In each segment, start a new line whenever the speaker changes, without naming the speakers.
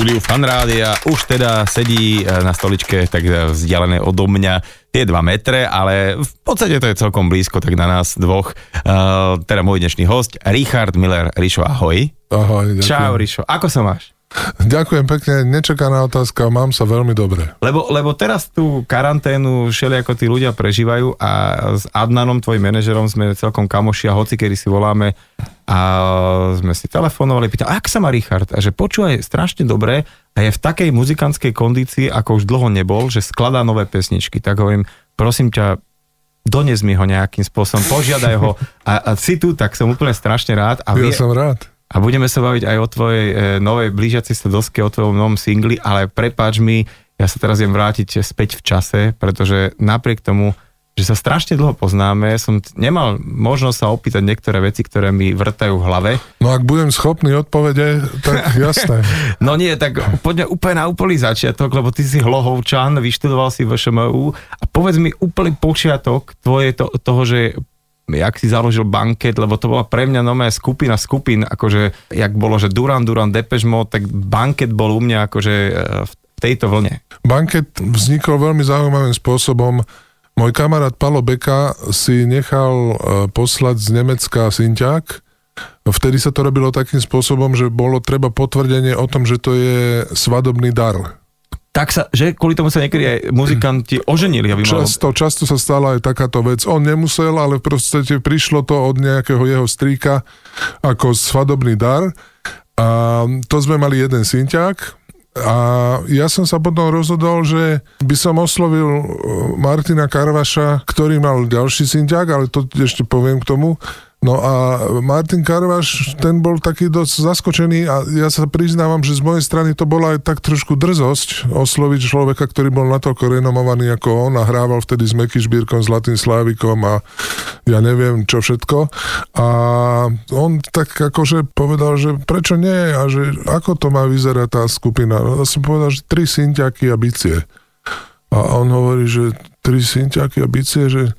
štúdiu Fanrádia už teda sedí e, na stoličke tak e, vzdialené odo mňa tie 2 metre, ale v podstate to je celkom blízko, tak na nás dvoch. Uh, teda môj dnešný host, Richard Miller. Rišo, ahoj.
Ahoj, ďakujem.
Čau, Rišo. Ako sa máš?
Ďakujem pekne, nečakaná otázka, mám sa veľmi dobre.
Lebo, lebo teraz tú karanténu ako tí ľudia prežívajú a s Adnanom, tvojim manažerom, sme celkom kamoši a hoci kedy si voláme a sme si telefonovali, pýtali, ak sa má Richard? A že počúvaj strašne dobre a je v takej muzikantskej kondícii, ako už dlho nebol, že skladá nové pesničky. Tak hovorím, prosím ťa, dones mi ho nejakým spôsobom, požiadaj ho a, a si tu, tak som úplne strašne rád. A
ja vie, som rád.
A budeme sa baviť aj o tvojej e, novej blížiacej sa doske, o tvojom novom singli, ale prepáč mi, ja sa teraz idem vrátiť späť v čase, pretože napriek tomu, že sa strašne dlho poznáme, som nemal možnosť sa opýtať niektoré veci, ktoré mi vrtajú v hlave.
No ak budem schopný odpovede, tak jasné.
no nie, tak poďme úplne na úplný začiatok, lebo ty si hlohovčan, vyštudoval si VŠMU a povedz mi úplný počiatok tvoje to, toho, že jak si založil banket, lebo to bola pre mňa nová skupina skupín, akože, jak bolo, že Duran Duran, Depeche Mode, tak banket bol u mňa akože e, v tejto vlne.
Banket vznikol veľmi zaujímavým spôsobom. Môj kamarát Palo Beka si nechal e, poslať z Nemecka synťák, Vtedy sa to robilo takým spôsobom, že bolo treba potvrdenie o tom, že to je svadobný dar
tak sa, že kvôli tomu sa niekedy aj muzikanti oženili. Aby
často, malo... často sa stala aj takáto vec. On nemusel, ale v podstate prišlo to od nejakého jeho strýka ako svadobný dar. A to sme mali jeden synťák, a ja som sa potom rozhodol, že by som oslovil uh, Martina Karvaša, ktorý mal ďalší synťák, ale to ešte poviem k tomu. No a Martin Karvaš, ten bol taký dosť zaskočený a ja sa priznávam, že z mojej strany to bola aj tak trošku drzosť osloviť človeka, ktorý bol natoľko renomovaný ako on a hrával vtedy s Meky Šbírkom, Zlatým Slávikom a ja neviem čo všetko. A on tak akože povedal, že prečo nie a že ako to má vyzerať tá skupina. No, ja som povedal, že tri synťaky a bicie. A on hovorí, že tri synťaky a bicie, že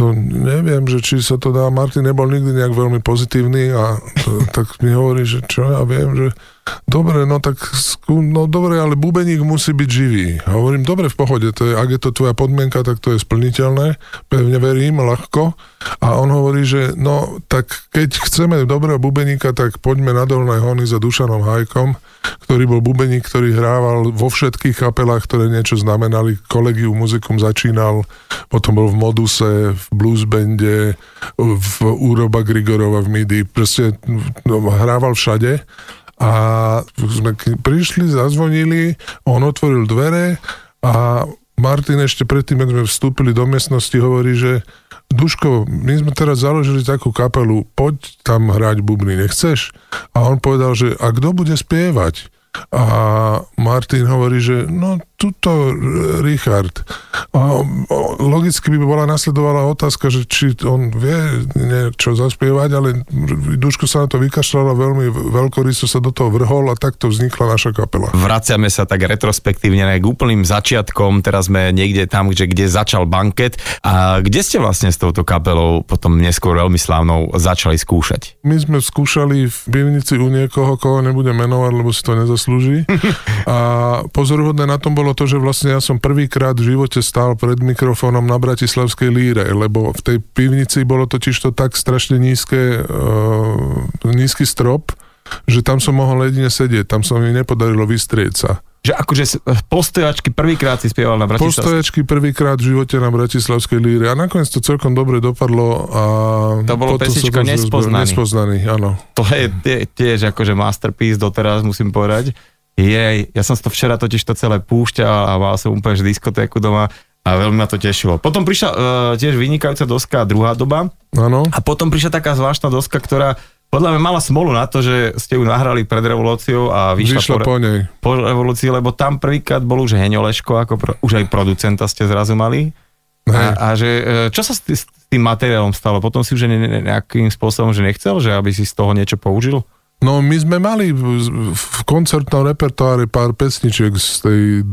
to neviem, že či sa to dá, Martin nebol nikdy nejak veľmi pozitívny a to, tak mi hovorí, že čo ja viem, že dobre, no tak no dobre, ale bubeník musí byť živý. Hovorím, dobre, v pohode, to je, ak je to tvoja podmienka, tak to je splniteľné, pevne verím, ľahko. A on hovorí, že no, tak keď chceme dobrého bubeníka, tak poďme na dolné hony za Dušanom Hajkom, ktorý bol bubeník, ktorý hrával vo všetkých kapelách, ktoré niečo znamenali. Kolegiu muzikum začínal, potom bol v Moduse, v Bluesbande, v Úroba Grigorova v MIDI, proste no, hrával všade. A sme prišli, zazvonili, on otvoril dvere a Martin ešte predtým, ak sme vstúpili do miestnosti, hovorí, že Duško, my sme teraz založili takú kapelu, poď tam hrať bubny, nechceš? A on povedal, že a kto bude spievať? A Martin hovorí, že no tuto Richard. A logicky by bola nasledovala otázka, že či on vie niečo zaspievať, ale Duško sa na to vykašľal a veľmi veľkoryso sa do toho vrhol a takto vznikla naša kapela.
Vraciame sa tak retrospektívne k úplným začiatkom, teraz sme niekde tam, kde, kde začal banket. A kde ste vlastne s touto kapelou potom neskôr veľmi slávnou začali skúšať?
My sme skúšali v pivnici u niekoho, koho nebudem menovať, lebo si to nezaslúži. A pozoruhodné na tom bolo bolo to, že vlastne ja som prvýkrát v živote stál pred mikrofónom na Bratislavskej líre, lebo v tej pivnici bolo totiž to tak strašne nízke, uh, nízky strop, že tam som mohol jedine sedieť, tam som mi nepodarilo vystrieť sa.
Že akože postojačky prvýkrát si spieval na Bratislavskej...
Postojačky prvýkrát v živote na Bratislavskej líre a nakoniec to celkom dobre dopadlo a...
To bolo pesnička Nespoznaný.
Nespoznaný, áno.
To je tiež akože masterpiece doteraz, musím povedať. Jej, ja som to včera totiž to celé púšťal a mal som úplne že diskotéku doma a veľmi ma to tešilo. Potom prišla uh, tiež vynikajúca doska druhá doba.
Áno.
A potom prišla taká zvláštna doska, ktorá podľa mňa mala smolu na to, že ste ju nahrali pred revolúciou a vyšla,
vyšla po, po nej.
Po revolúcii, lebo tam prvýkrát bol už Heňoleško, ako pro, už aj producenta ste zrazu mali. A, a že, e, čo sa s, s tým materiálom stalo? Potom si už ne, nejakým spôsobom, že nechcel, že aby si z toho niečo použil?
No my sme mali v koncertnom repertoáre pár pesničiek z tej, e,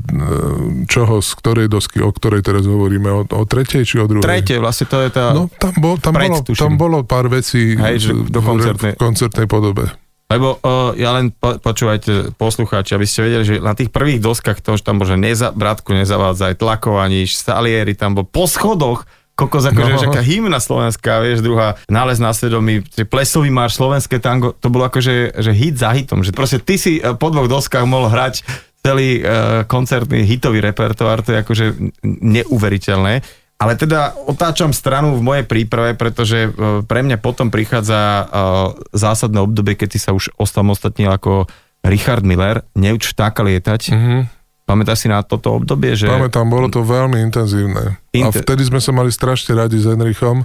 čoho, z ktorej dosky, o ktorej teraz hovoríme, o, o tretej či o druhej?
Tretej, vlastne to je tá...
No tam, bol, tam, bolo, tam bolo pár vecí
Hej, do koncertnej.
v koncertnej podobe.
Lebo uh, ja len po, počúvajte poslucháči, aby ste vedeli, že na tých prvých doskách to, že tam bol, že neza, bratku nezavádzaj, tlakovanie, Salieri tam bol po schodoch, kokos akože no. aká hymna slovenská, vieš, druhá nález na svedomí, plesový máš slovenské tango, to bolo akože že hit za hitom, že proste ty si e, po dvoch doskách mohol hrať celý uh, koncertný hitový repertoár, to je akože neuveriteľné. Ale teda otáčam stranu v mojej príprave, pretože e, pre mňa potom prichádza e, zásadné obdobie, keď si sa už osamostatnil ako Richard Miller, neuč vtáka lietať. Mm-hmm. Pamätáš si na toto obdobie? Že...
Pamätám, bolo to veľmi intenzívne. Inter... A vtedy sme sa mali strašne radi s Henrichom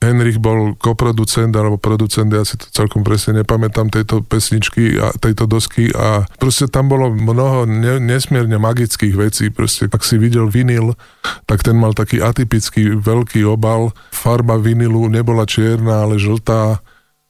Henrich bol koproducent alebo producent, ja si to celkom presne nepamätám, tejto pesničky a tejto dosky a proste tam bolo mnoho ne, nesmierne magických vecí, proste ak si videl vinyl, tak ten mal taký atypický veľký obal, farba vinilu nebola čierna, ale žltá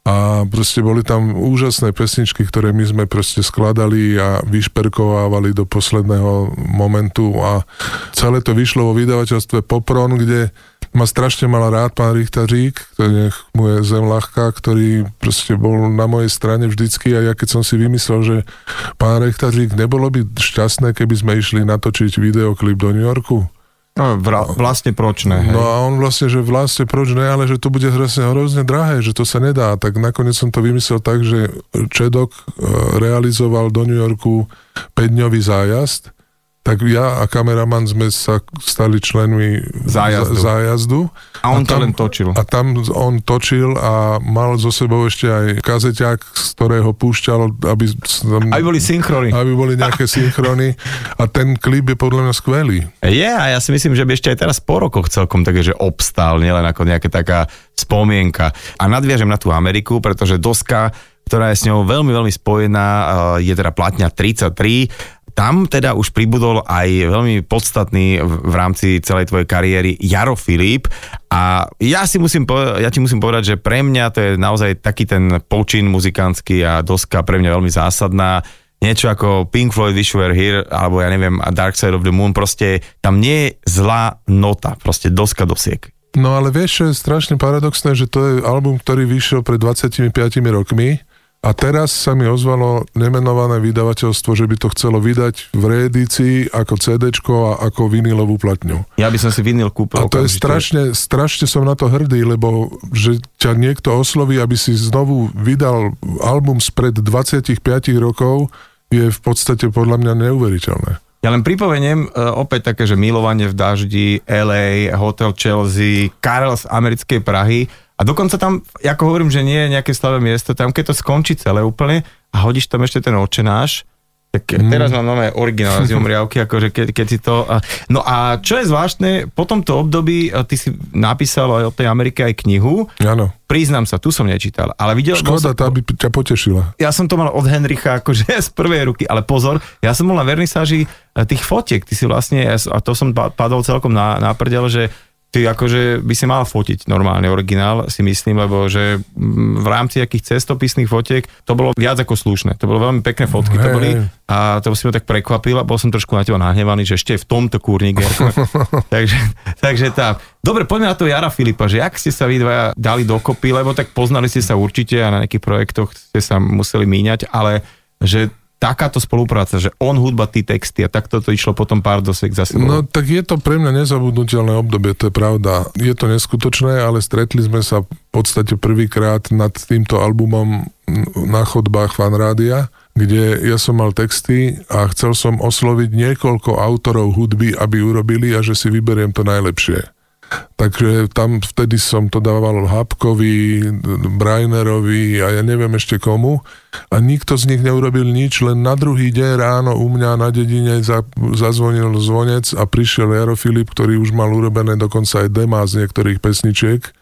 a proste boli tam úžasné pesničky, ktoré my sme proste skladali a vyšperkovávali do posledného momentu a celé to vyšlo vo vydavateľstve Popron, kde ma strašne mal rád pán Richtařík, nech mu je zem ľahká, ktorý proste bol na mojej strane vždycky a ja keď som si vymyslel, že pán Richtařík nebolo by šťastné, keby sme išli natočiť videoklip do New Yorku.
No, vra, vlastne proč ne,
hej? No a on vlastne, že vlastne proč ne, ale že to bude hrozne, hrozne drahé, že to sa nedá. Tak nakoniec som to vymyslel tak, že Čedok eh, realizoval do New Yorku 5-dňový zájazd tak ja a kameraman sme sa stali členmi zájazdu. zájazdu
a on a tam, to len točil.
A tam on točil a mal so sebou ešte aj kazeťák, z ktorého púšťal, aby...
Aby boli synchrony.
Aby boli nejaké synchrony a ten klip je podľa mňa skvelý.
Je a ja si myslím, že by ešte aj teraz po rokoch celkom také, že obstál, nielen ako nejaká taká spomienka. A nadviažem na tú Ameriku, pretože doska ktorá je s ňou veľmi, veľmi spojená, je teda platňa 33 tam teda už pribudol aj veľmi podstatný v rámci celej tvojej kariéry Jaro Filip a ja si musím povedať, ja ti musím povedať, že pre mňa to je naozaj taký ten počin muzikánsky a doska pre mňa veľmi zásadná niečo ako Pink Floyd Wish Were Here, alebo ja neviem, Dark Side of the Moon, proste tam nie je zlá nota, proste doska dosiek.
No ale vieš, je strašne paradoxné, že to je album, ktorý vyšiel pred 25 rokmi a teraz sa mi ozvalo nemenované vydavateľstvo, že by to chcelo vydať v reedícii ako CD a ako vinilovú platňu.
Ja by som si vinil kúpil.
A to je strašne, strašne som na to hrdý, lebo že ťa niekto osloví, aby si znovu vydal album spred 25 rokov, je v podstate podľa mňa neuveriteľné.
Ja len pripomeniem uh, opäť také, že milovanie v daždi, LA, Hotel Chelsea, Karel z americkej Prahy a dokonca tam, ako hovorím, že nie je nejaké slabé miesto, tam keď to skončí celé úplne a hodíš tam ešte ten očenáš, tak mm. teraz mám nové originál z Umriavky, akože keď, keď si to... No a čo je zvláštne, po tomto období ty si napísal aj o tej Amerike aj knihu.
Áno.
Priznám sa, tu som nečítal, ale videl...
Škoda, tá by ťa potešila.
Ja som to mal od Henricha akože z prvej ruky, ale pozor, ja som bol na vernisáži tých fotiek, ty si vlastne, a to som padol celkom na, na prdel, že ty akože by si mal fotiť normálne originál, si myslím, lebo že v rámci akých cestopisných fotiek to bolo viac ako slušné. To bolo veľmi pekné fotky to boli a to si ma tak prekvapil a bol som trošku na teba nahnevaný, že ešte v tomto kúrnike. takže, takže tá. Dobre, poďme na to Jara Filipa, že ak ste sa vy dvaja dali dokopy, lebo tak poznali ste sa určite a na nejakých projektoch ste sa museli míňať, ale že takáto spolupráca, že on hudba, ty texty a takto to išlo potom pár dosek za sebou.
No tak je to pre mňa nezabudnutelné obdobie, to je pravda. Je to neskutočné, ale stretli sme sa v podstate prvýkrát nad týmto albumom na chodbách fanrádia, kde ja som mal texty a chcel som osloviť niekoľko autorov hudby, aby urobili a že si vyberiem to najlepšie. Takže tam vtedy som to dával Hapkovi, Brainerovi a ja neviem ešte komu. A nikto z nich neurobil nič, len na druhý deň ráno u mňa na dedine zazvonil zvonec a prišiel Jaro Filip, ktorý už mal urobené dokonca aj demá z niektorých pesničiek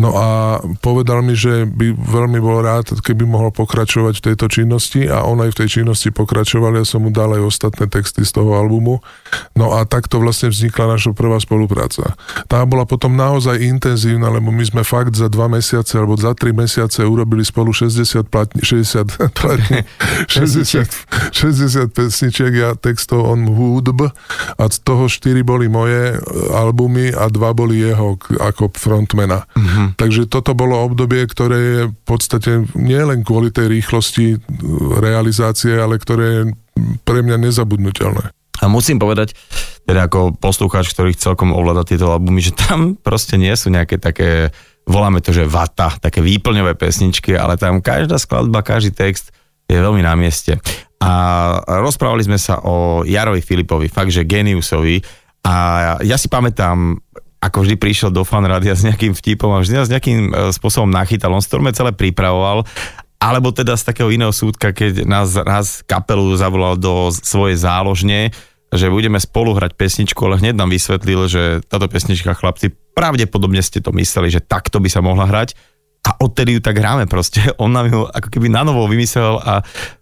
No a povedal mi, že by veľmi bol rád, keby mohol pokračovať v tejto činnosti a on aj v tej činnosti pokračoval, ja som mu dal aj ostatné texty z toho albumu. No a takto vlastne vznikla naša prvá spolupráca. Tá bola potom naozaj intenzívna, lebo my sme fakt za dva mesiace alebo za tri mesiace urobili spolu 60 platní, 60 platní, 60, 60 pesničiek ja textov on hudb a z toho štyri boli moje albumy a dva boli jeho ako frontmana. Mm-hmm. Takže toto bolo obdobie, ktoré je v podstate nielen kvôli tej rýchlosti e, realizácie, ale ktoré je pre mňa nezabudnutelné.
A musím povedať, teda ako poslucháč, ktorý celkom ovláda tieto albumy, že tam proste nie sú nejaké také, voláme to, že vata, také výplňové pesničky, ale tam každá skladba, každý text je veľmi na mieste. A rozprávali sme sa o Jarovi Filipovi, fakt, že geniusovi. A ja si pamätám, ako vždy prišiel do fan rádia s nejakým vtipom a vždy nás nejakým e, spôsobom nachytal. On to celé pripravoval alebo teda z takého iného súdka, keď nás raz kapelu zavolal do svojej záložne, že budeme spolu hrať pesničku, ale hneď nám vysvetlil, že táto pesnička, chlapci, pravdepodobne ste to mysleli, že takto by sa mohla hrať a odtedy ju tak hráme proste. On nám ju ako keby na novo vymyslel a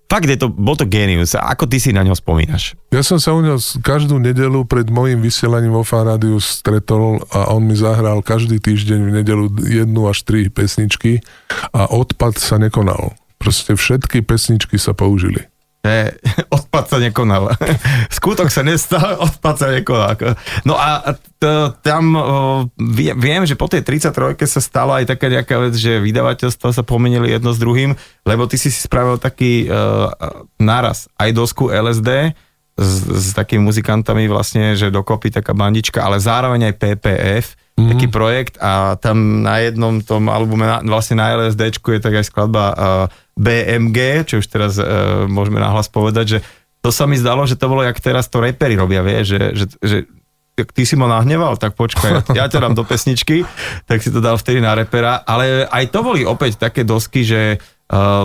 fakt je to, bol to genius. A ako ty si na ňo spomínaš?
Ja som sa u ňo každú nedelu pred mojim vysielaním vo Fan Rádiu stretol a on mi zahral každý týždeň v nedelu jednu až tri pesničky a odpad sa nekonal. Proste všetky pesničky sa použili
že odpad sa nekonal. Skutok sa nestal, odpad sa nekonal. No a to, tam viem, že po tej 33 sa stala aj taká nejaká vec, že vydavateľstva sa pomenili jedno s druhým, lebo ty si si spravil taký uh, náraz aj dosku LSD s, s takými muzikantami vlastne, že dokopy taká bandička, ale zároveň aj PPF, mm-hmm. taký projekt a tam na jednom tom albume, na, vlastne na LSD je tak aj skladba uh, BMG, čo už teraz uh, môžeme nahlas povedať, že to sa mi zdalo, že to bolo, jak teraz to repery robia, vie, že, že, že ty si ma nahneval, tak počkaj, ja ťa dám do pesničky, tak si to dal vtedy na repera, ale aj to boli opäť také dosky, že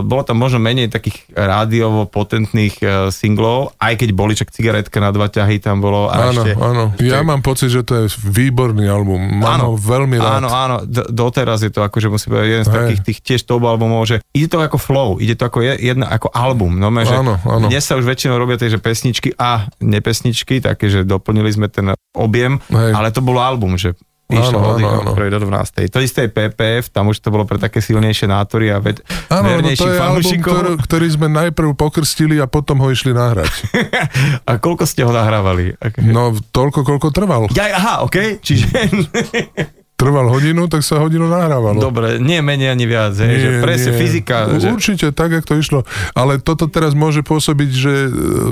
bolo tam možno menej takých rádiovo potentných uh, singlov, aj keď boli čak cigaretka na dva ťahy tam bolo.
A áno, ešte, áno. Ja mám pocit, že to je výborný album. Mám áno, ho veľmi rád.
Áno, áno. D- doteraz je to akože musím povedať jeden z Hej. takých tých tiež top albumov, že ide to ako flow, ide to ako jedna ako album. No, že áno, áno. Dnes sa už väčšinou robia tie že pesničky a nepesničky, také, že doplnili sme ten objem, Hej. ale to bol album, že išlo áno, áno, od 1. do 12. To isté je PPF, tam už to bolo pre také silnejšie nátory a ved,
áno, no to je album, ktorý, ktorý sme najprv pokrstili a potom ho išli nahrať.
a koľko ste ho nahrávali?
No toľko, koľko trval.
Ja, aha, OK, čiže...
trval hodinu, tak sa hodinu nahrávalo.
Dobre, nie menej ani viac, hej, nie, že presne nie. fyzika.
Že... Určite, tak, jak to išlo. Ale toto teraz môže pôsobiť, že e,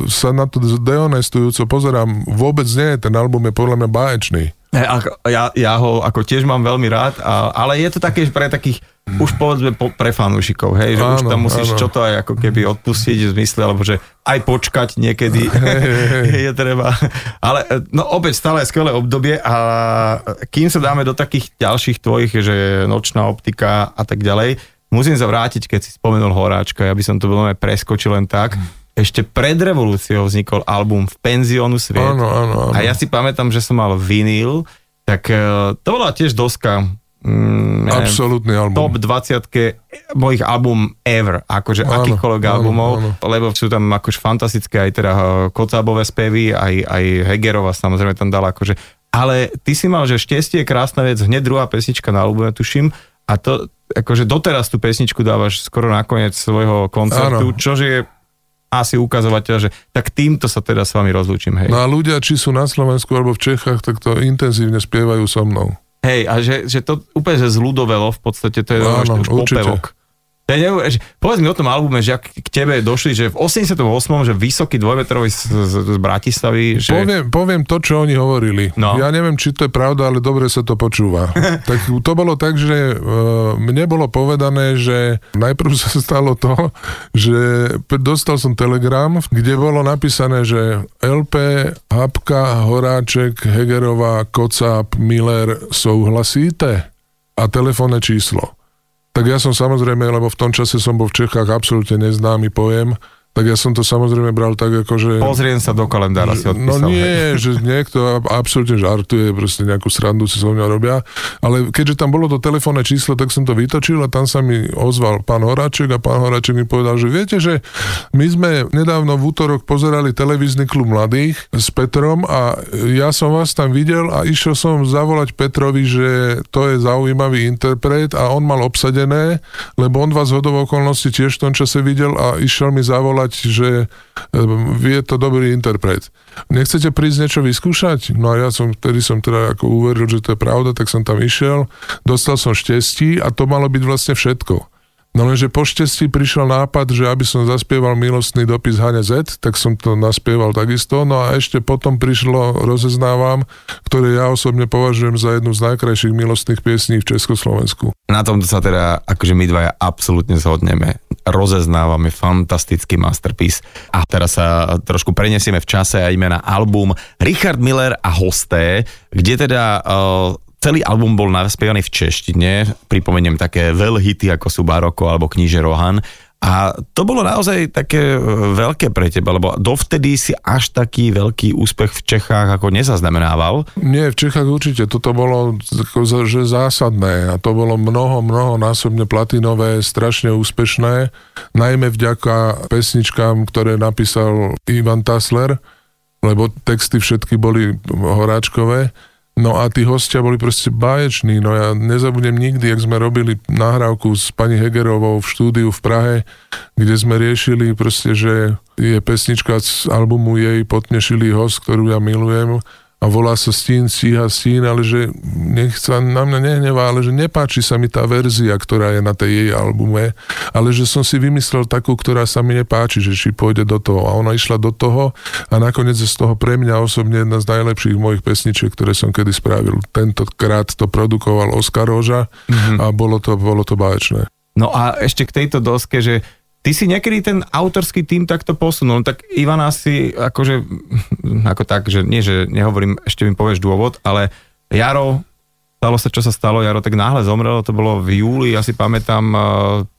sa na to deonestujúco pozerám. Vôbec nie, ten album je podľa mňa báječný.
Ja, ja ho ako tiež mám veľmi rád, a, ale je to také pre takých, už povedzme po, pre fanúšikov, hej, že áno, už tam musíš áno. čo to aj ako keby odpustiť v zmysle, alebo že aj počkať niekedy je treba. Ale no opäť stále je skvelé obdobie a kým sa dáme do takých ďalších tvojich, že nočná optika a tak ďalej, musím sa vrátiť, keď si spomenul Horáčka, ja by som to veľmi preskočil len tak, ešte pred revolúciou vznikol album V penziónu sviet.
Áno, áno, áno.
A ja si pamätám, že som mal vinyl, tak uh, to bola tiež doska
mm, Absolutný album.
Top 20 mojich album ever, akože áno, akýchkoľvek áno, albumov, áno. lebo sú tam akože fantastické aj teda eh, kocábové spevy, aj, aj Hegerova samozrejme tam dala akože, ale ty si mal, že šťastie je krásna vec, hneď druhá pesnička na albume, tuším, a to, akože doteraz tú pesničku dávaš skoro nakoniec svojho koncertu, čože je asi ukazovateľ, že tak týmto sa teda s vami rozlúčim. Hej.
No a ľudia, či sú na Slovensku alebo v Čechách, tak to intenzívne spievajú so mnou.
Hej, a že, že to úplne že zľudovelo v podstate, to je Áno, už popevok. Ja neviem, povedz mi o tom albume, že ak k tebe došli, že v 88. že vysoký dvojmetrový z, z, z Bratislavy. Že...
Poviem, poviem to, čo oni hovorili. No. Ja neviem, či to je pravda, ale dobre sa to počúva. tak to bolo tak, že uh, mne bolo povedané, že najprv sa stalo to, že dostal som telegram, kde bolo napísané, že LP, Hapka, Horáček, Hegerová, Kocáb, Miller souhlasíte? A telefónne číslo. Tak ja som samozrejme, lebo v tom čase som bol v Čechách absolútne neznámy pojem, tak ja som to samozrejme bral tak, ako že...
Pozriem sa do kalendára, si odpísal.
No nie, hej. že niekto absolútne žartuje, proste nejakú srandu si so mňa robia, ale keďže tam bolo to telefónne číslo, tak som to vytočil a tam sa mi ozval pán Horáček a pán Horáček mi povedal, že viete, že my sme nedávno v útorok pozerali televízny klub mladých s Petrom a ja som vás tam videl a išiel som zavolať Petrovi, že to je zaujímavý interpret a on mal obsadené, lebo on vás hodov okolností tiež v tom čase videl a išiel mi zavolať zavolať, že vie to dobrý interpret. Nechcete prísť niečo vyskúšať? No a ja som, vtedy som teda ako uveril, že to je pravda, tak som tam išiel, dostal som štestí a to malo byť vlastne všetko. No lenže po štestí prišiel nápad, že aby som zaspieval milostný dopis Hane Z, tak som to naspieval takisto. No a ešte potom prišlo Rozeznávam, ktoré ja osobne považujem za jednu z najkrajších milostných piesní v Československu.
Na tomto sa teda akože my dvaja absolútne zhodneme. Rozeznávame fantastický masterpiece. A teraz sa trošku prenesieme v čase a ideme na album Richard Miller a hosté, kde teda uh, Celý album bol naspievaný v češtine, pripomeniem také veľhity ako sú Baroko alebo Kníže Rohan. A to bolo naozaj také e, veľké pre teba, lebo dovtedy si až taký veľký úspech v Čechách ako nezaznamenával.
Nie, v Čechách určite. Toto bolo že zásadné a to bolo mnoho, mnoho násobne platinové, strašne úspešné, najmä vďaka pesničkám, ktoré napísal Ivan Tasler, lebo texty všetky boli horáčkové No a tí hostia boli proste báječní. No ja nezabudnem nikdy, jak sme robili nahrávku s pani Hegerovou v štúdiu v Prahe, kde sme riešili proste, že je pesnička z albumu jej Potnešilý host, ktorú ja milujem a volá sa Stín, stíha Stín, ale že nech sa na mňa nehnevá, ale že nepáči sa mi tá verzia, ktorá je na tej jej albume, ale že som si vymyslel takú, ktorá sa mi nepáči, že či pôjde do toho. A ona išla do toho a nakoniec je z toho pre mňa osobne jedna z najlepších mojich pesničiek, ktoré som kedy spravil. Tentokrát to produkoval Oskar Roža mm-hmm. a bolo to, bolo to báječné.
No a ešte k tejto doske, že Ty si niekedy ten autorský tým takto posunul, no tak Ivana si akože, ako tak, že nie, že nehovorím, ešte mi povieš dôvod, ale Jaro, stalo sa, čo sa stalo, Jaro tak náhle zomrel, to bolo v júli, ja si pamätám, uh,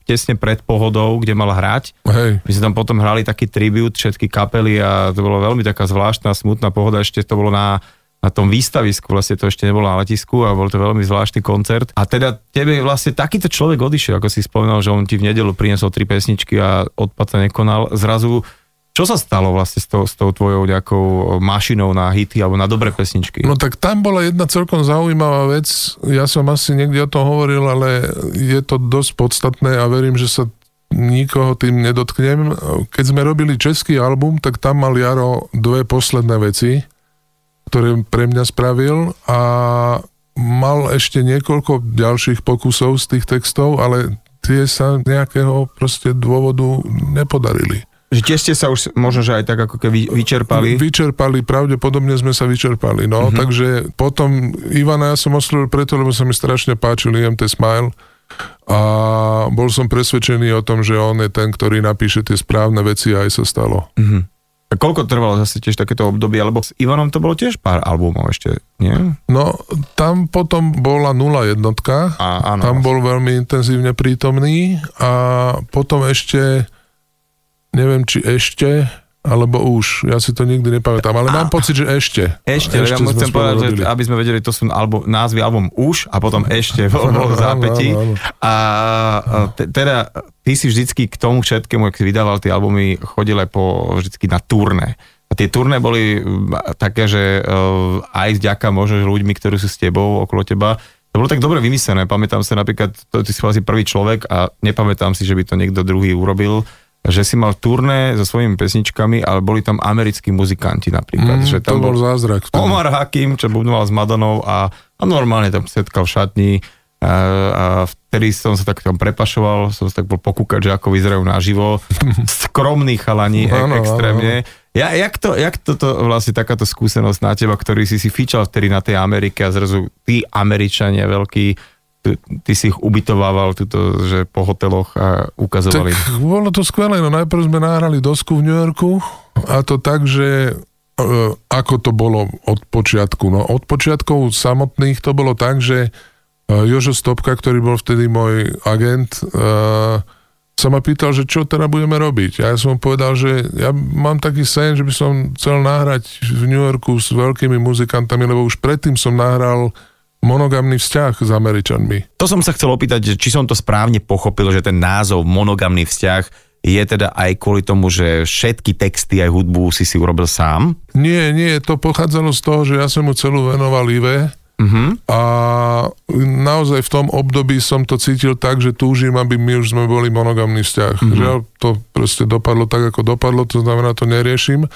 tesne pred pohodou, kde mal hrať.
Hej.
My sme tam potom hrali taký tribut, všetky kapely a to bolo veľmi taká zvláštna, smutná pohoda, ešte to bolo na na tom výstavisku, vlastne to ešte nebolo na letisku a bol to veľmi zvláštny koncert. A teda tebe vlastne takýto človek odišiel, ako si spomínal, že on ti v nedelu priniesol tri pesničky a odpad sa nekonal. Zrazu čo sa stalo vlastne s tou, s tou tvojou nejakou mašinou na hity alebo na dobré pesničky?
No tak tam bola jedna celkom zaujímavá vec. Ja som asi niekde o tom hovoril, ale je to dosť podstatné a verím, že sa nikoho tým nedotknem. Keď sme robili český album, tak tam mal Jaro dve posledné veci ktoré pre mňa spravil a mal ešte niekoľko ďalších pokusov z tých textov, ale tie sa nejakého proste dôvodu nepodarili.
Že tie ste sa už možno, že aj tak ako keby vyčerpali?
Vyčerpali, pravdepodobne sme sa vyčerpali, no, uh-huh. takže potom Ivana ja som oslovil preto, lebo sa mi strašne páčil IMT Smile a bol som presvedčený o tom, že on je ten, ktorý napíše tie správne veci a aj sa stalo. Uh-huh.
A koľko trvalo zase tiež takéto obdobie, lebo s Ivanom to bolo tiež pár albumov ešte, nie?
No, tam potom bola nula jednotka, a, áno. tam bol veľmi intenzívne prítomný a potom ešte, neviem či ešte, alebo už, ja si to nikdy nepamätám, ale mám pocit, že ešte.
Ešte, ešte ja chcem povedať, že aby sme vedeli, to sú album, názvy album už a potom ešte bol, bol v zápäti. A te, teda ty si vždycky k tomu všetkému, ak si vydával tie albumy, chodil aj po, vždycky na turné. A tie turné boli také, že uh, aj vďaka možno že ľuďmi, ktorí sú s tebou, okolo teba, to bolo tak dobre vymyslené. Pamätám sa napríklad, to, ty si asi prvý človek a nepamätám si, že by to niekto druhý urobil že si mal turné so svojimi pesničkami, ale boli tam americkí muzikanti napríklad.
Mm,
že tam
to bol zázrak.
Vtedy. Omar Hakim, čo bubnoval s Madonou a, a normálne tam setkal v šatni a, a vtedy som sa tak tam prepašoval, som sa tak bol pokúkať, že ako vyzerajú naživo. Skromný chalani, ano, extrémne. Ja, jak, to, jak toto vlastne takáto skúsenosť na teba, ktorý si si fičal vtedy na tej Amerike a zrazu tí Američania veľkí ty si ich ubytovával tuto, že po hoteloch a ukazovali.
Tak bolo to skvelé, no najprv sme nahrali dosku v New Yorku a to tak, že e, ako to bolo od počiatku. No od počiatkov samotných to bolo tak, že e, Jožo Stopka, ktorý bol vtedy môj agent, e, sa ma pýtal, že čo teda budeme robiť. A ja som povedal, že ja mám taký sen, že by som chcel nahrať v New Yorku s veľkými muzikantami, lebo už predtým som nahral monogamný vzťah s Američanmi.
To som sa chcel opýtať, či som to správne pochopil, že ten názov monogamný vzťah je teda aj kvôli tomu, že všetky texty aj hudbu si si urobil sám?
Nie, nie, to pochádzalo z toho, že ja som mu celú venoval Ive uh-huh. a naozaj v tom období som to cítil tak, že túžim, aby my už sme boli monogamný vzťah. Mm-hmm. Žiaľ, to proste dopadlo tak, ako dopadlo, to znamená, to neriešim.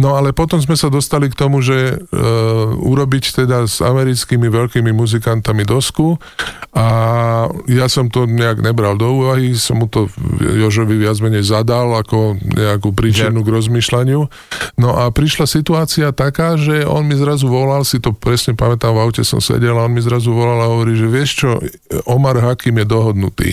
No ale potom sme sa dostali k tomu, že uh, urobiť teda s americkými veľkými muzikantami dosku a ja som to nejak nebral do úvahy, som mu to Jožovi viac menej zadal ako nejakú príčinu k rozmýšľaniu. No a prišla situácia taká, že on mi zrazu volal, si to presne pamätám, v aute som sedel a on mi zrazu volal a hovorí, že vieš čo, Omar Hakim je dohodnutý.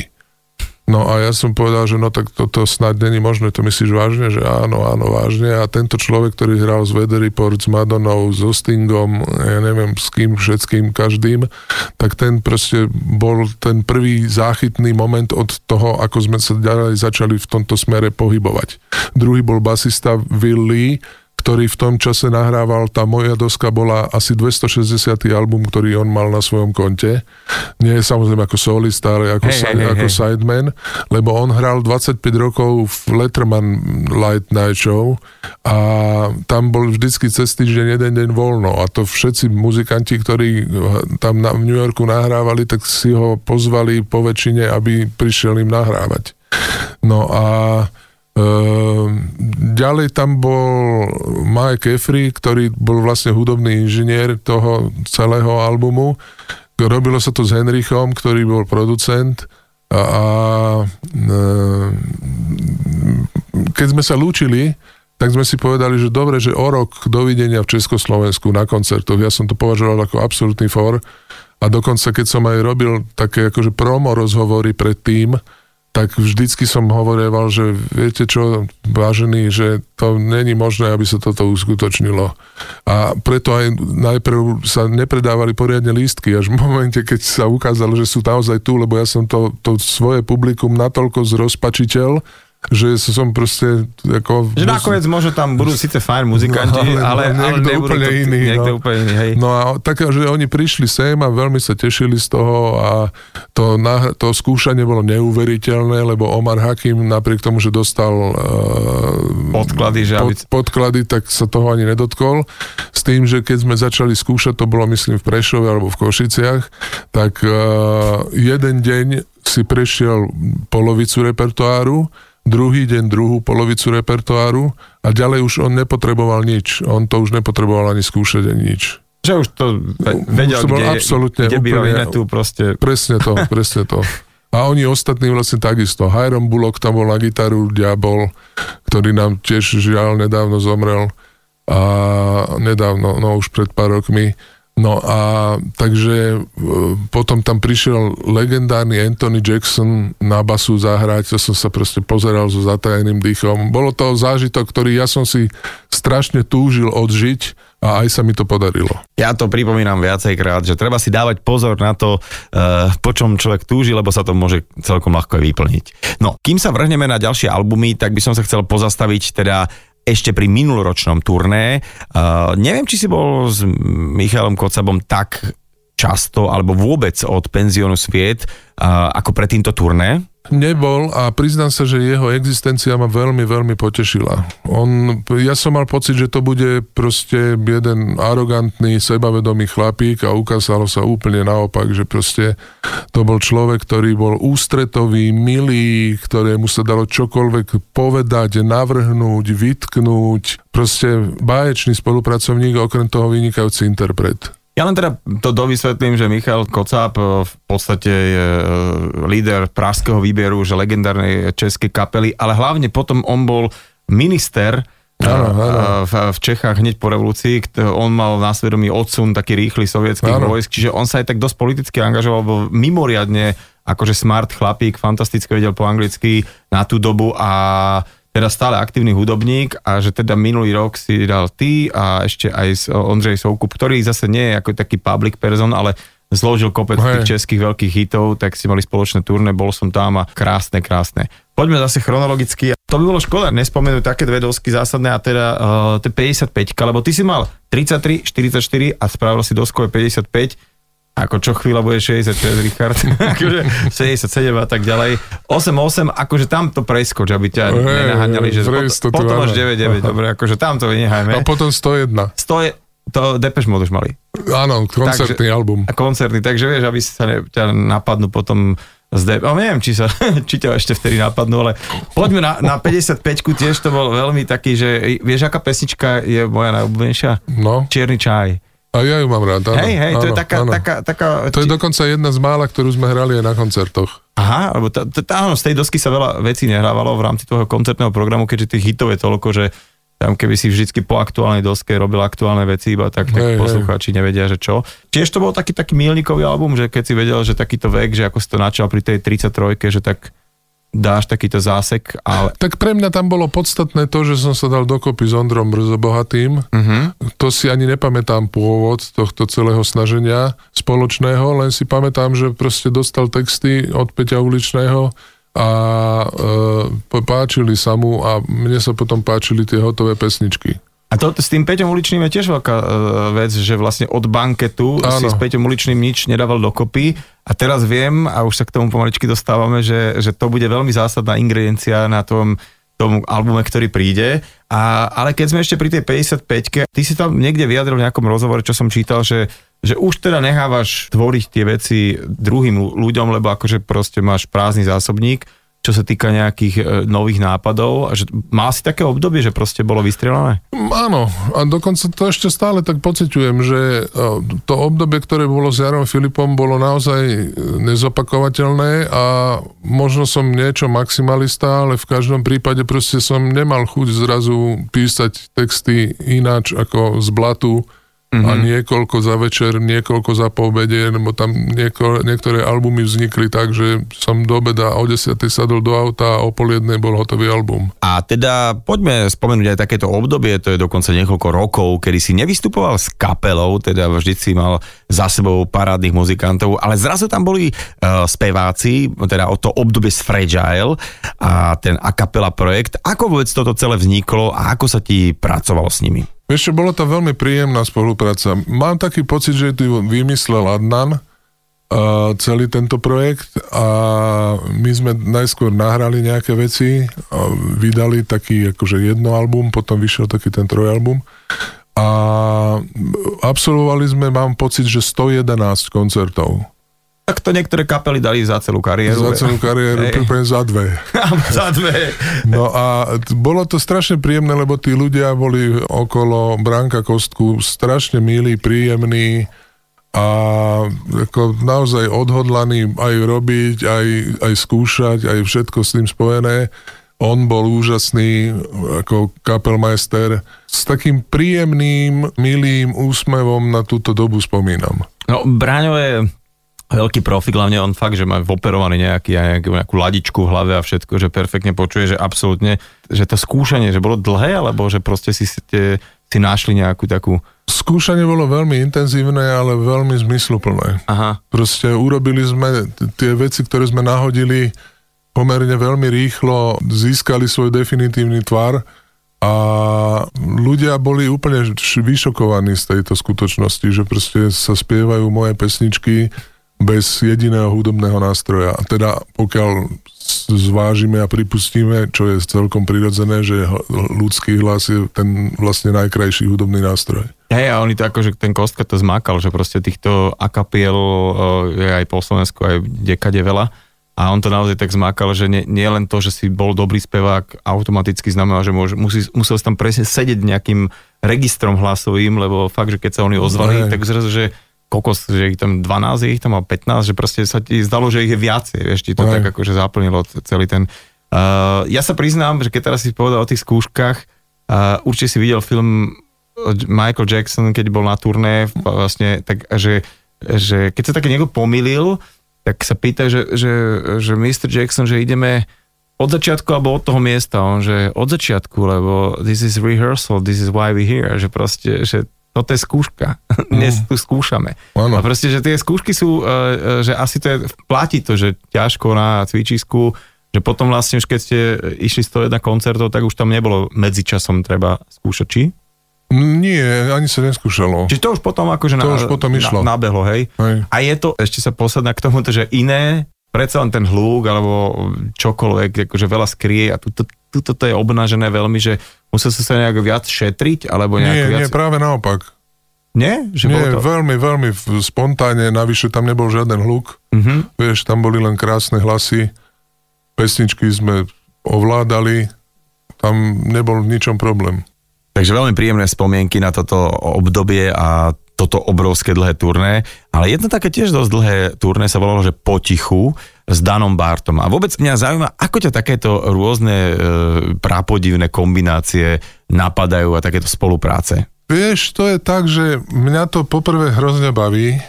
No a ja som povedal, že no tak toto snad není možné, to myslíš vážne? Že áno, áno, vážne. A tento človek, ktorý hral z Weather Report, s Madonou, so Stingom, ja neviem s kým, všetkým, každým, tak ten proste bol ten prvý záchytný moment od toho, ako sme sa ďalej začali v tomto smere pohybovať. Druhý bol basista Will Lee, ktorý v tom čase nahrával, tá moja doska bola asi 260. album, ktorý on mal na svojom konte. Nie je samozrejme ako solista, ale ako, hey, si, hey, ako hey. sideman, lebo on hral 25 rokov v Letterman Light Night Show a tam bol vždycky cez týždeň jeden deň voľno a to všetci muzikanti, ktorí tam na, v New Yorku nahrávali, tak si ho pozvali po väčšine, aby prišiel im nahrávať. No a ďalej tam bol Mike Effrey, ktorý bol vlastne hudobný inžinier toho celého albumu. Robilo sa to s Henrichom, ktorý bol producent a, a ehm, keď sme sa lúčili, tak sme si povedali, že dobre, že o rok dovidenia v Československu na koncertoch. Ja som to považoval ako absolútny for a dokonca keď som aj robil také akože promo rozhovory pred tým, tak vždycky som hovorieval, že viete čo, vážený, že to není možné, aby sa toto uskutočnilo. A preto aj najprv sa nepredávali poriadne lístky, až v momente, keď sa ukázalo, že sú naozaj tu, lebo ja som to, to svoje publikum natoľko zrozpačiteľ, že som proste ako...
Že nakoniec možno tam budú síce fajn muzikanti, no, ale, ale,
niekto ale úplne to, iný.
Niekto no. úplne iný, hej.
No a tak, že oni prišli sem a veľmi sa tešili z toho a to, na, to skúšanie bolo neuveriteľné, lebo Omar Hakim napriek tomu, že dostal uh,
podklady, že
pod, aby... podklady, tak sa toho ani nedotkol. S tým, že keď sme začali skúšať, to bolo myslím v Prešove alebo v Košiciach, tak uh, jeden deň si prešiel polovicu repertoáru, druhý deň druhú polovicu repertoáru a ďalej už on nepotreboval nič. On to už nepotreboval ani skúšať, ani nič.
Že už to vedel, už to kde, absolútne, kde úplne, tu proste.
Presne to, presne to. A oni ostatní vlastne takisto. Hiram Bullock tam bol na gitaru, Diabol, ktorý nám tiež žiaľ nedávno zomrel. A nedávno, no už pred pár rokmi. No a takže e, potom tam prišiel legendárny Anthony Jackson na basu zahrať, to som sa proste pozeral so zatajeným dýchom. Bolo to zážitok, ktorý ja som si strašne túžil odžiť a aj sa mi to podarilo.
Ja to pripomínam viacejkrát, že treba si dávať pozor na to, e, po čom človek túži, lebo sa to môže celkom ľahko aj vyplniť. No, kým sa vrhneme na ďalšie albumy, tak by som sa chcel pozastaviť teda ešte pri minuloročnom turné. Uh, neviem, či si bol s Michalom Kocabom tak často alebo vôbec od penziónu Sviet uh, ako pre týmto turné?
Nebol a priznám sa, že jeho existencia ma veľmi, veľmi potešila. On, ja som mal pocit, že to bude proste jeden arogantný, sebavedomý chlapík a ukázalo sa úplne naopak, že proste to bol človek, ktorý bol ústretový, milý, ktorému sa dalo čokoľvek povedať, navrhnúť, vytknúť. Proste báječný spolupracovník, okrem toho vynikajúci interpret.
Ja len teda to dovysvetlím, že Michal Kocáb eh, v podstate je eh, líder pražského výberu, že legendárnej českej kapely, ale hlavne potom on bol minister Áno, eh, áno. V, v Čechách hneď po revolúcii. On mal na svedomí odsun taký rýchly sovietských áno. vojsk, čiže on sa aj tak dosť politicky angažoval, bol mimoriadne akože smart chlapík, fantasticky vedel po anglicky na tú dobu a teda stále aktívny hudobník a že teda minulý rok si dal ty a ešte aj Ondřej Soukup, ktorý zase nie je ako taký public person, ale zložil kopec Hej. tých českých veľkých hitov, tak si mali spoločné turné, bol som tam a krásne, krásne. Poďme zase chronologicky. To by bolo škoda nespomenúť také dve dosky zásadné a teda uh, to 55, lebo ty si mal 33, 44 a spravil si doskové 55 ako čo chvíľa bude 66, Richard, akože 67 a tak ďalej. 8-8, akože tam to preskoč, aby ťa hey, nenaháňali, že pot, potom až 9-9, dobre, akože tam to vynechajme.
A potom 101.
100 To Depeche Mode už mali.
Áno, koncertný takže, album.
A koncertný, takže vieš, aby sa ne, ťa napadnú potom z De- oh, neviem, či, sa, či ťa ešte vtedy napadnú, ale poďme na, na 55 tiež to bol veľmi taký, že vieš, aká pesnička je moja najobľúbenejšia?
No.
Čierny čaj.
A ja ju mám rád, áno.
Hej, hej, to
áno,
je taká,
áno.
taká, taká...
To je dokonca jedna z mála, ktorú sme hrali aj na koncertoch.
Aha, lebo tá, tá, áno, z tej dosky sa veľa vecí nehrávalo v rámci toho koncertného programu, keďže tých hitov je toľko, že tam keby si vždycky po aktuálnej doske robil aktuálne veci, iba tak, tak poslucháči nevedia, že čo. Tiež to bol taký taký milníkový album, že keď si vedel, že takýto vek, že ako si to načal pri tej 33, že tak dáš takýto zásek, ale...
Tak pre mňa tam bolo podstatné to, že som sa dal dokopy s Ondrom Brzobohatým.
Uh-huh.
To si ani nepamätám pôvod tohto celého snaženia spoločného, len si pamätám, že proste dostal texty od Peťa Uličného a e, páčili sa mu a mne sa potom páčili tie hotové pesničky.
A to s tým Peťom Uličným je tiež veľká uh, vec, že vlastne od banketu
Áno.
si s Peťom Uličným nič nedával dokopy a teraz viem, a už sa k tomu pomaličky dostávame, že, že to bude veľmi zásadná ingrediencia na tom, tom albume, ktorý príde. A, ale keď sme ešte pri tej 55 ty si tam niekde vyjadril v nejakom rozhovore, čo som čítal, že, že už teda nechávaš tvoriť tie veci druhým ľuďom, lebo akože proste máš prázdny zásobník, čo sa týka nejakých e, nových nápadov. A že má si také obdobie, že proste bolo vystrelané?
Áno, a dokonca to ešte stále tak pociťujem, že e, to obdobie, ktoré bolo s Jarom Filipom, bolo naozaj e, nezopakovateľné a možno som niečo maximalista, ale v každom prípade proste som nemal chuť zrazu písať texty ináč ako z blatu mm-hmm. a niekoľko za večer, niekoľko za poobede, lebo tam nieko, niektoré albumy vznikli tak, že som do obeda o 10. sadol do auta a o pol jednej bol hotový album.
A teda poďme spomenúť aj takéto obdobie, to je dokonca niekoľko rokov, kedy si nevystupoval s kapelou, teda vždy si mal za sebou parádnych muzikantov, ale zrazu tam boli uh, speváci, teda o to obdobie z Fragile a ten a kapela projekt. Ako vôbec toto celé vzniklo a ako sa ti pracovalo s nimi?
Vieš bola to veľmi príjemná spolupráca. Mám taký pocit, že tu vymyslel Adnan uh, celý tento projekt a my sme najskôr nahrali nejaké veci, a vydali taký akože jedno album, potom vyšiel taký ten trojalbum a absolvovali sme, mám pocit, že 111 koncertov.
Tak to niektoré kapely dali za celú kariéru.
Za celú kariéru, prípadne za dve.
za dve.
No a t- bolo to strašne príjemné, lebo tí ľudia boli okolo Branka Kostku strašne milí, príjemní a ako naozaj odhodlaní aj robiť, aj, aj skúšať, aj všetko s tým spojené. On bol úžasný ako kapelmeister. S takým príjemným, milým úsmevom na túto dobu spomínam.
No, Braňo je veľký profik, hlavne on fakt, že má operovaný nejaký, nejakú, nejakú ladičku v hlave a všetko, že perfektne počuje, že absolútne, že to skúšanie, že bolo dlhé, alebo že proste si, ste, si našli nejakú takú...
Skúšanie bolo veľmi intenzívne, ale veľmi zmysluplné.
Aha.
Proste urobili sme tie veci, ktoré sme nahodili pomerne veľmi rýchlo, získali svoj definitívny tvar a ľudia boli úplne vyšokovaní z tejto skutočnosti, že proste sa spievajú moje pesničky bez jediného hudobného nástroja. Teda pokiaľ zvážime a pripustíme, čo je celkom prirodzené, že ľudský hlas je ten vlastne najkrajší hudobný nástroj.
Hej, a oni to akože ten Kostka to zmákal, že proste týchto akapiel eh, je aj po Slovensku, aj dekade veľa. A on to naozaj tak zmákal, že nie, nie len to, že si bol dobrý spevák, automaticky znamená, že môž, musí, musel si tam presne sedieť nejakým registrom hlasovým, lebo fakt, že keď sa oni ozvali,
Hej.
tak zrazu, že kokos, že ich tam 12, je ich tam mal 15, že proste sa ti zdalo, že ich je viacej, vieš, ti to
Hej.
tak akože zaplnilo celý ten... Uh, ja sa priznám, že keď teraz si povedal o tých skúškach, uh, určite si videl film Michael Jackson, keď bol na turné, vlastne, tak, že, že keď sa také niekto pomýlil, tak sa pýta, že, že, že Mr. Jackson, že ideme od začiatku alebo od toho miesta, on že od začiatku, lebo this is rehearsal, this is why we here, že proste, že toto je skúška, dnes tu skúšame.
Áno.
A proste, že tie skúšky sú, e, e, že asi to je, platí to, že ťažko na cvičisku, že potom vlastne už keď ste išli 101 koncertov, tak už tam nebolo medzičasom treba skúšať, či?
Nie, ani sa neskúšalo.
Čiže to už potom akože
To už potom išlo.
Na, nabehlo, hej?
Hej.
A je to, ešte sa posledná k tomu, že iné, predsa len ten hluk alebo čokoľvek, akože veľa skrie a tuto, tuto to je obnažené veľmi, že musel sa sa nejak viac šetriť, alebo nejak
Nie,
viac...
nie, práve naopak.
Nie? Že
Nie,
bolo to...
veľmi, veľmi spontánne, navyše tam nebol žiaden hluk.
Mhm.
Vieš, tam boli len krásne hlasy, pesničky sme ovládali, tam nebol v ničom problém.
Takže veľmi príjemné spomienky na toto obdobie a toto obrovské dlhé turné. Ale jedno také tiež dosť dlhé turné sa volalo, že Potichu s Danom Bartom. A vôbec mňa zaujíma, ako ťa takéto rôzne e, prápodivné kombinácie napadajú a takéto spolupráce.
Vieš, to je tak, že mňa to poprvé hrozne baví,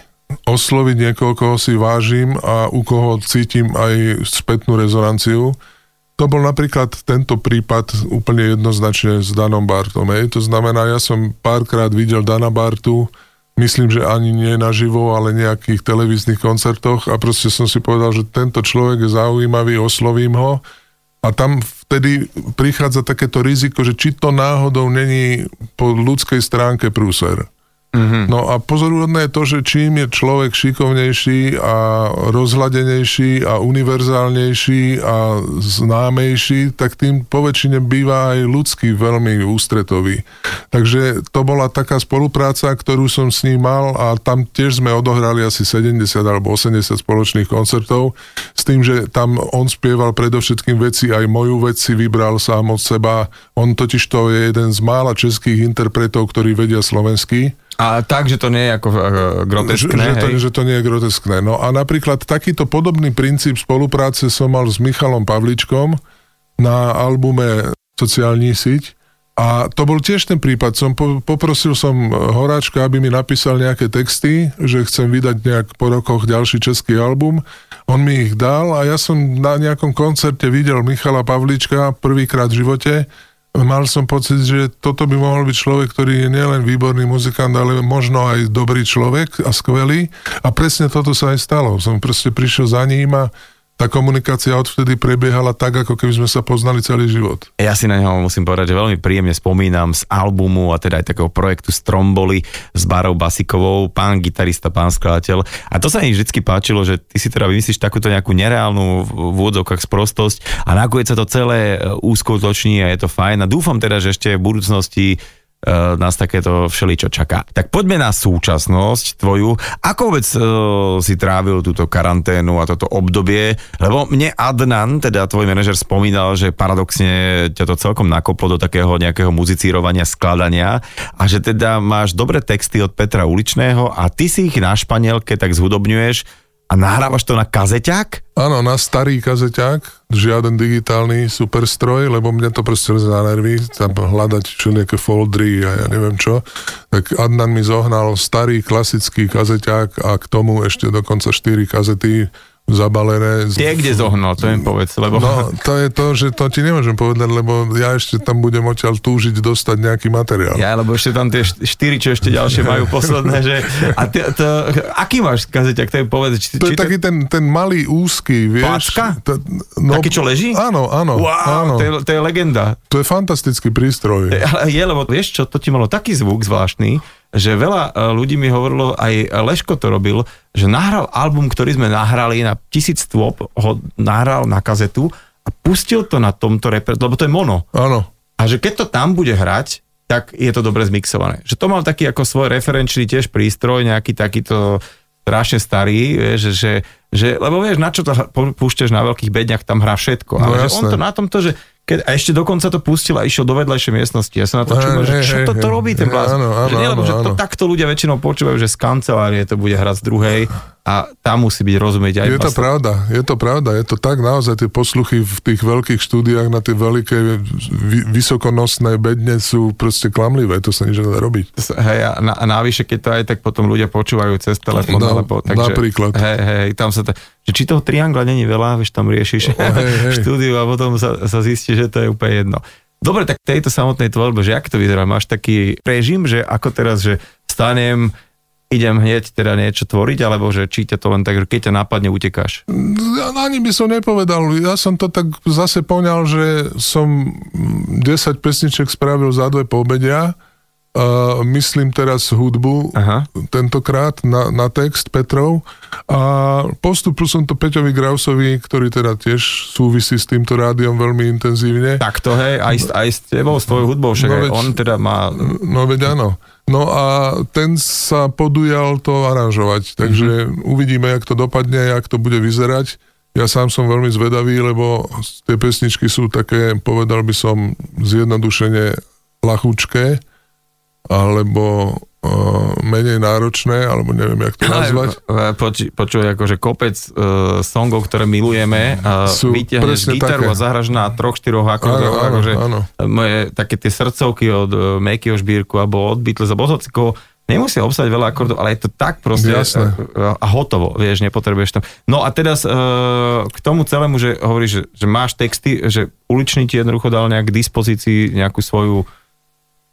osloviť niekoho, koho si vážim a u koho cítim aj spätnú rezonanciu. To bol napríklad tento prípad úplne jednoznačne s Danom Bartom. Hej. To znamená, ja som párkrát videl Dana Bartu, myslím, že ani nie naživo, ale nejakých televíznych koncertoch a proste som si povedal, že tento človek je zaujímavý, oslovím ho a tam vtedy prichádza takéto riziko, že či to náhodou není po ľudskej stránke prúser. Mm-hmm. No a pozorúhodné je to, že čím je človek šikovnejší a rozhľadenejší a univerzálnejší a známejší, tak tým poväčšine býva aj ľudský veľmi ústretový. Takže to bola taká spolupráca, ktorú som s ním mal a tam tiež sme odohrali asi 70 alebo 80 spoločných koncertov s tým, že tam on spieval predovšetkým veci, aj moju vec si vybral sám od seba. On totiž to je jeden z mála českých interpretov, ktorí vedia slovenský.
A tak, že to nie je ako uh, groteskné,
že, že, to, že to nie je groteskné. No a napríklad takýto podobný princíp spolupráce som mal s Michalom Pavličkom na albume Sociální síť. A to bol tiež ten prípad. Som po, poprosil som Horáčka, aby mi napísal nejaké texty, že chcem vydať nejak po rokoch ďalší český album. On mi ich dal a ja som na nejakom koncerte videl Michala Pavlička prvýkrát v živote mal som pocit, že toto by mohol byť človek, ktorý je nielen výborný muzikant, ale možno aj dobrý človek a skvelý. A presne toto sa aj stalo. Som proste prišiel za ním a tá komunikácia odvtedy prebiehala tak, ako keby sme sa poznali celý život.
Ja si na neho musím povedať, že veľmi príjemne spomínam z albumu a teda aj takého projektu Stromboli s Barou Basikovou, pán gitarista, pán skladateľ. A to sa mi vždy páčilo, že ty si teda vymyslíš takúto nejakú nereálnu v úvodzovkách sprostosť a nakoniec sa to celé úskutoční a je to fajn. A dúfam teda, že ešte v budúcnosti nás takéto všeličo čaká. Tak poďme na súčasnosť tvoju. Ako vôbec uh, si trávil túto karanténu a toto obdobie? Lebo mne Adnan, teda tvoj manažer, spomínal, že paradoxne ťa to celkom nakoplo do takého nejakého muzicírovania, skladania a že teda máš dobré texty od Petra Uličného a ty si ich na španielke tak zhudobňuješ a nahrávaš to na kazeťák?
Áno, na starý kazeťák, žiaden digitálny superstroj, lebo mňa to proste na nervy, tam hľadať všelijaké foldry a ja neviem čo. Tak Adnan mi zohnal starý klasický kazeťák a k tomu ešte dokonca 4 kazety zabalené. z-
Tie, kde zohnal, to im povedz, lebo...
No, to je to, že to ti nemôžem povedať, lebo ja ešte tam budem odtiaľ túžiť dostať nejaký materiál.
Ja, lebo ešte tam tie št- štyri, čo ešte ďalšie majú posledné, že... A ty, to, aký máš kazeťak, to je povedz, či,
To je
či
taký ten, ten malý úzky, vieš.
Placka?
To, no,
Taký, čo leží?
Áno, áno.
Wow,
áno.
to je, to je legenda.
To je fantastický prístroj.
Ale je, lebo vieš čo, to ti malo taký zvuk zvláštny, že veľa e, ľudí mi hovorilo, aj Leško to robil, že nahral album, ktorý sme nahrali na tisíc stôp, ho nahral na kazetu a pustil to na tomto reper, lebo to je mono.
Áno.
A že keď to tam bude hrať, tak je to dobre zmixované. Že to mal taký ako svoj referenčný tiež prístroj, nejaký takýto strašne starý, vieš, že, že, lebo vieš, na čo to púšťaš na veľkých bedňach, tam hrá všetko.
No
Ale že on to na tomto, že keď, a ešte dokonca to pustil a išiel do vedľajšej miestnosti. Ja sa na to čujem, že čo toto
hej.
robí ten blázon.
áno,
Že nie, lebo že to takto ľudia väčšinou počúvajú, že z kancelárie to bude hrať z druhej a tam musí byť rozumieť aj
Je to pravda, je to pravda, je to tak naozaj, tie posluchy v tých veľkých štúdiách na tie veľké vy- vysokonosné bedne sú proste klamlivé, to sa nič nedá robiť.
Hej, a, na, navyše, keď to aj tak potom ľudia počúvajú cez telefón,
No,
alebo takže,
napríklad.
Hej, hej, tam sa to, že či toho triangla není veľa, vieš, tam riešiš
hej, hej.
štúdiu a potom sa, sa zistí, že to je úplne jedno. Dobre, tak tejto samotnej tvorbe, že ak to vyzerá, máš taký režim, že ako teraz, že vstanem, idem hneď teda niečo tvoriť, alebo že či ťa to len tak, keď ťa napadne, utekáš.
Ja ani by som nepovedal, ja som to tak zase poňal, že som 10 pesniček spravil za dve pobedia uh, myslím teraz hudbu,
Aha.
tentokrát na, na text Petrov a postupil som to Peťovi Grausovi, ktorý teda tiež súvisí s týmto rádiom veľmi intenzívne.
Tak to hej, aj, aj s tebou, s tvojou hudbou, však
No veď-
on teda má...
No veď áno. No a ten sa podujal to aranžovať, takže mm-hmm. uvidíme, jak to dopadne, jak to bude vyzerať. Ja sám som veľmi zvedavý, lebo tie pesničky sú také, povedal by som, zjednodušene lachučké, alebo uh, menej náročné, alebo neviem, jak to nazvať.
Ale, poč, počuj, akože kopec uh, songov, ktoré milujeme, uh,
Sú presne
gitaru
také.
a zahraš na troch, štyroch akordoch, akože
áno.
moje také tie srdcovky od uh, Makeyho šbírku, alebo od Beatles, alebo od nemusia obsať veľa akordov, ale je to tak proste
Jasné.
uh, a hotovo, vieš, nepotrebuješ tam. No a teraz uh, k tomu celému, že hovoríš, že, že máš texty, že uličný ti jednoducho dal nejak k dispozícii nejakú svoju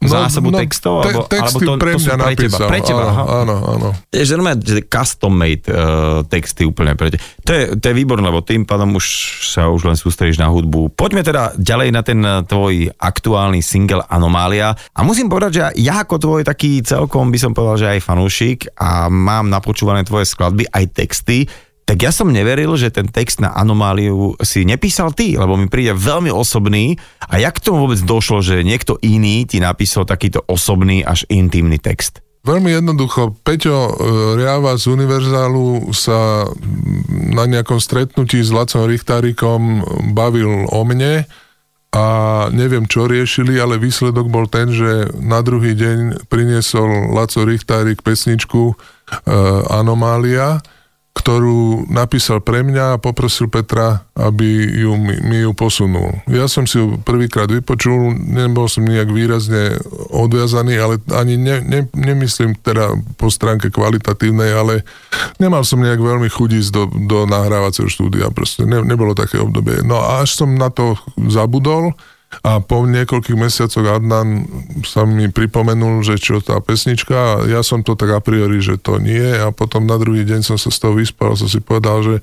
zásobu textov?
te-
alebo,
texty
alebo to,
pre
to
mňa
pre teba? Pre teba,
áno,
aha.
áno, áno.
Je že normálne, že custom made uh, texty úplne pre te. To je, to je výborné, lebo tým pádom už sa už len sústredíš na hudbu. Poďme teda ďalej na ten eh, tvoj aktuálny single Anomália. A musím povedať, že ja ako tvoj taký celkom by som povedal, že aj fanúšik a mám napočúvané tvoje skladby, aj texty, tak ja som neveril, že ten text na Anomáliu si nepísal ty, lebo mi príde veľmi osobný. A jak k tomu vôbec došlo, že niekto iný ti napísal takýto osobný až intimný text?
Veľmi jednoducho, Peťo e, Riava z Univerzálu sa na nejakom stretnutí s Lacom Richtárikom bavil o mne a neviem, čo riešili, ale výsledok bol ten, že na druhý deň priniesol Laco Richtárik pesničku e, Anomália, ktorú napísal pre mňa a poprosil Petra, aby ju, mi, mi ju posunul. Ja som si ju prvýkrát vypočul, nebol som nejak výrazne odviazaný, ale ani ne, ne, nemyslím teda po stránke kvalitatívnej, ale nemal som nejak veľmi chuť ísť do, do nahrávacieho štúdia, proste ne, nebolo také obdobie. No a až som na to zabudol, a po niekoľkých mesiacoch Adnan sa mi pripomenul, že čo tá pesnička, ja som to tak a priori, že to nie. A potom na druhý deň som sa z toho vyspal, som si povedal, že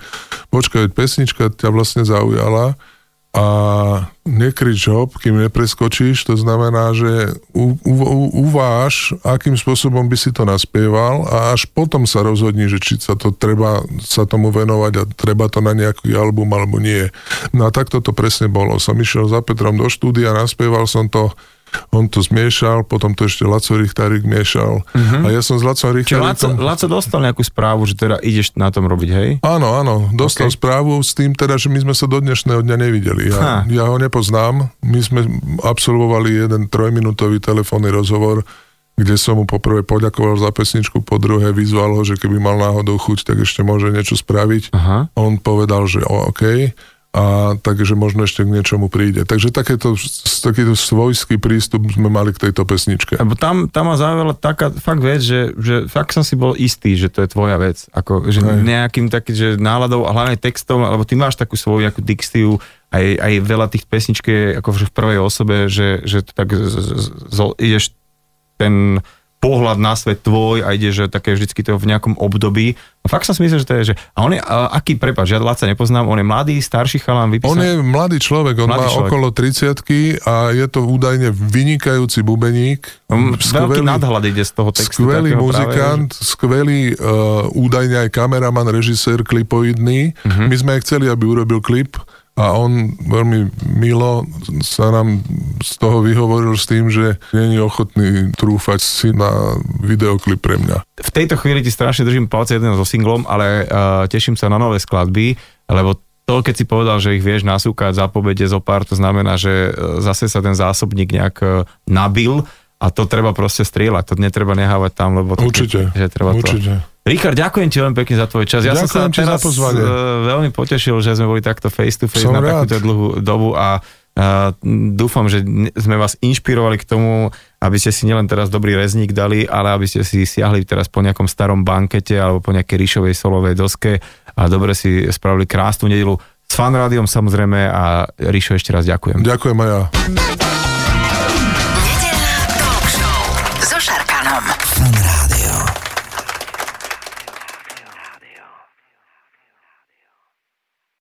počkaj, pesnička ťa vlastne zaujala. A nekrič hop, kým nepreskočíš, to znamená, že u, u, uváž, akým spôsobom by si to naspieval a až potom sa rozhodni, že či sa to treba sa tomu venovať a treba to na nejaký album alebo nie. No a takto to presne bolo. Som išiel za Petrom do štúdia, naspieval som to, on to zmiešal, potom to ešte Laco Richtarik miešal uh-huh. a ja som s Lacom
Čiže Laco,
Richtarikom...
Laco dostal nejakú správu, že teda ideš na tom robiť, hej?
Áno, áno, dostal
OK.
okay. správu s tým teda, že my sme sa do dnešného dňa nevideli.
Ha.
Ja, ja ho nepoznám. My sme absolvovali jeden trojminútový telefónny rozhovor, kde som mu poprvé poďakoval za pesničku, po druhé vyzval ho, že keby mal náhodou chuť, tak ešte môže niečo spraviť.
Aha.
On povedal, že OK, a takže možno ešte k niečomu príde. Takže takéto, takýto svojský prístup sme mali k tejto pesničke.
Lebo tam, tam ma zaujala taká fakt vec, že, že fakt som si bol istý, že to je tvoja vec. Ako, že
Hej.
nejakým takým, že náladou a hlavne textom, alebo ty máš takú svoju nejakú dikciu, aj, aj veľa tých pesničk je v prvej osobe, že, že tak z, z, z, ideš ten pohľad na svet tvoj a ide, že také vždycky to v nejakom období. A fakt som si myslel, že to je, že... A on je, a, aký, prepáč, ja Laca nepoznám, on je mladý, starší chalán, vypísaný.
On je mladý človek, on
Mladý
má
človek.
okolo 30 a je to údajne vynikajúci bubeník.
On, veľký nadhľad ide z toho textu.
Skvelý muzikant, skvelý uh, údajne aj kameraman, režisér klipoidný. Uh-huh. My sme aj chceli, aby urobil klip a on veľmi milo sa nám z toho vyhovoril s tým, že není ochotný trúfať si na videoklip pre mňa.
v tejto chvíli ti strašne držím palce jeden so singlom, ale uh, teším sa na nové skladby, lebo to, keď si povedal, že ich vieš nasúkať za pobede zo pár, to znamená, že uh, zase sa ten zásobník nejak uh, nabil a to treba proste strieľať, to netreba nehávať tam, lebo to,
Určite,
že treba
určite.
To... Richard, ďakujem ti veľmi pekne za tvoj čas. Ja som sa
Ďakujem ti za
teraz
pozvanie.
uh, veľmi potešil, že sme boli takto face to face
Som
na
rád.
takúto dlhú dobu a Uh, dúfam, že sme vás inšpirovali k tomu, aby ste si nielen teraz dobrý rezník dali, ale aby ste si siahli teraz po nejakom starom bankete alebo po nejakej ríšovej solovej doske a dobre si spravili krásnu nedelu s fanrádiom samozrejme a Ríšo ešte raz ďakujem.
Ďakujem aj ja.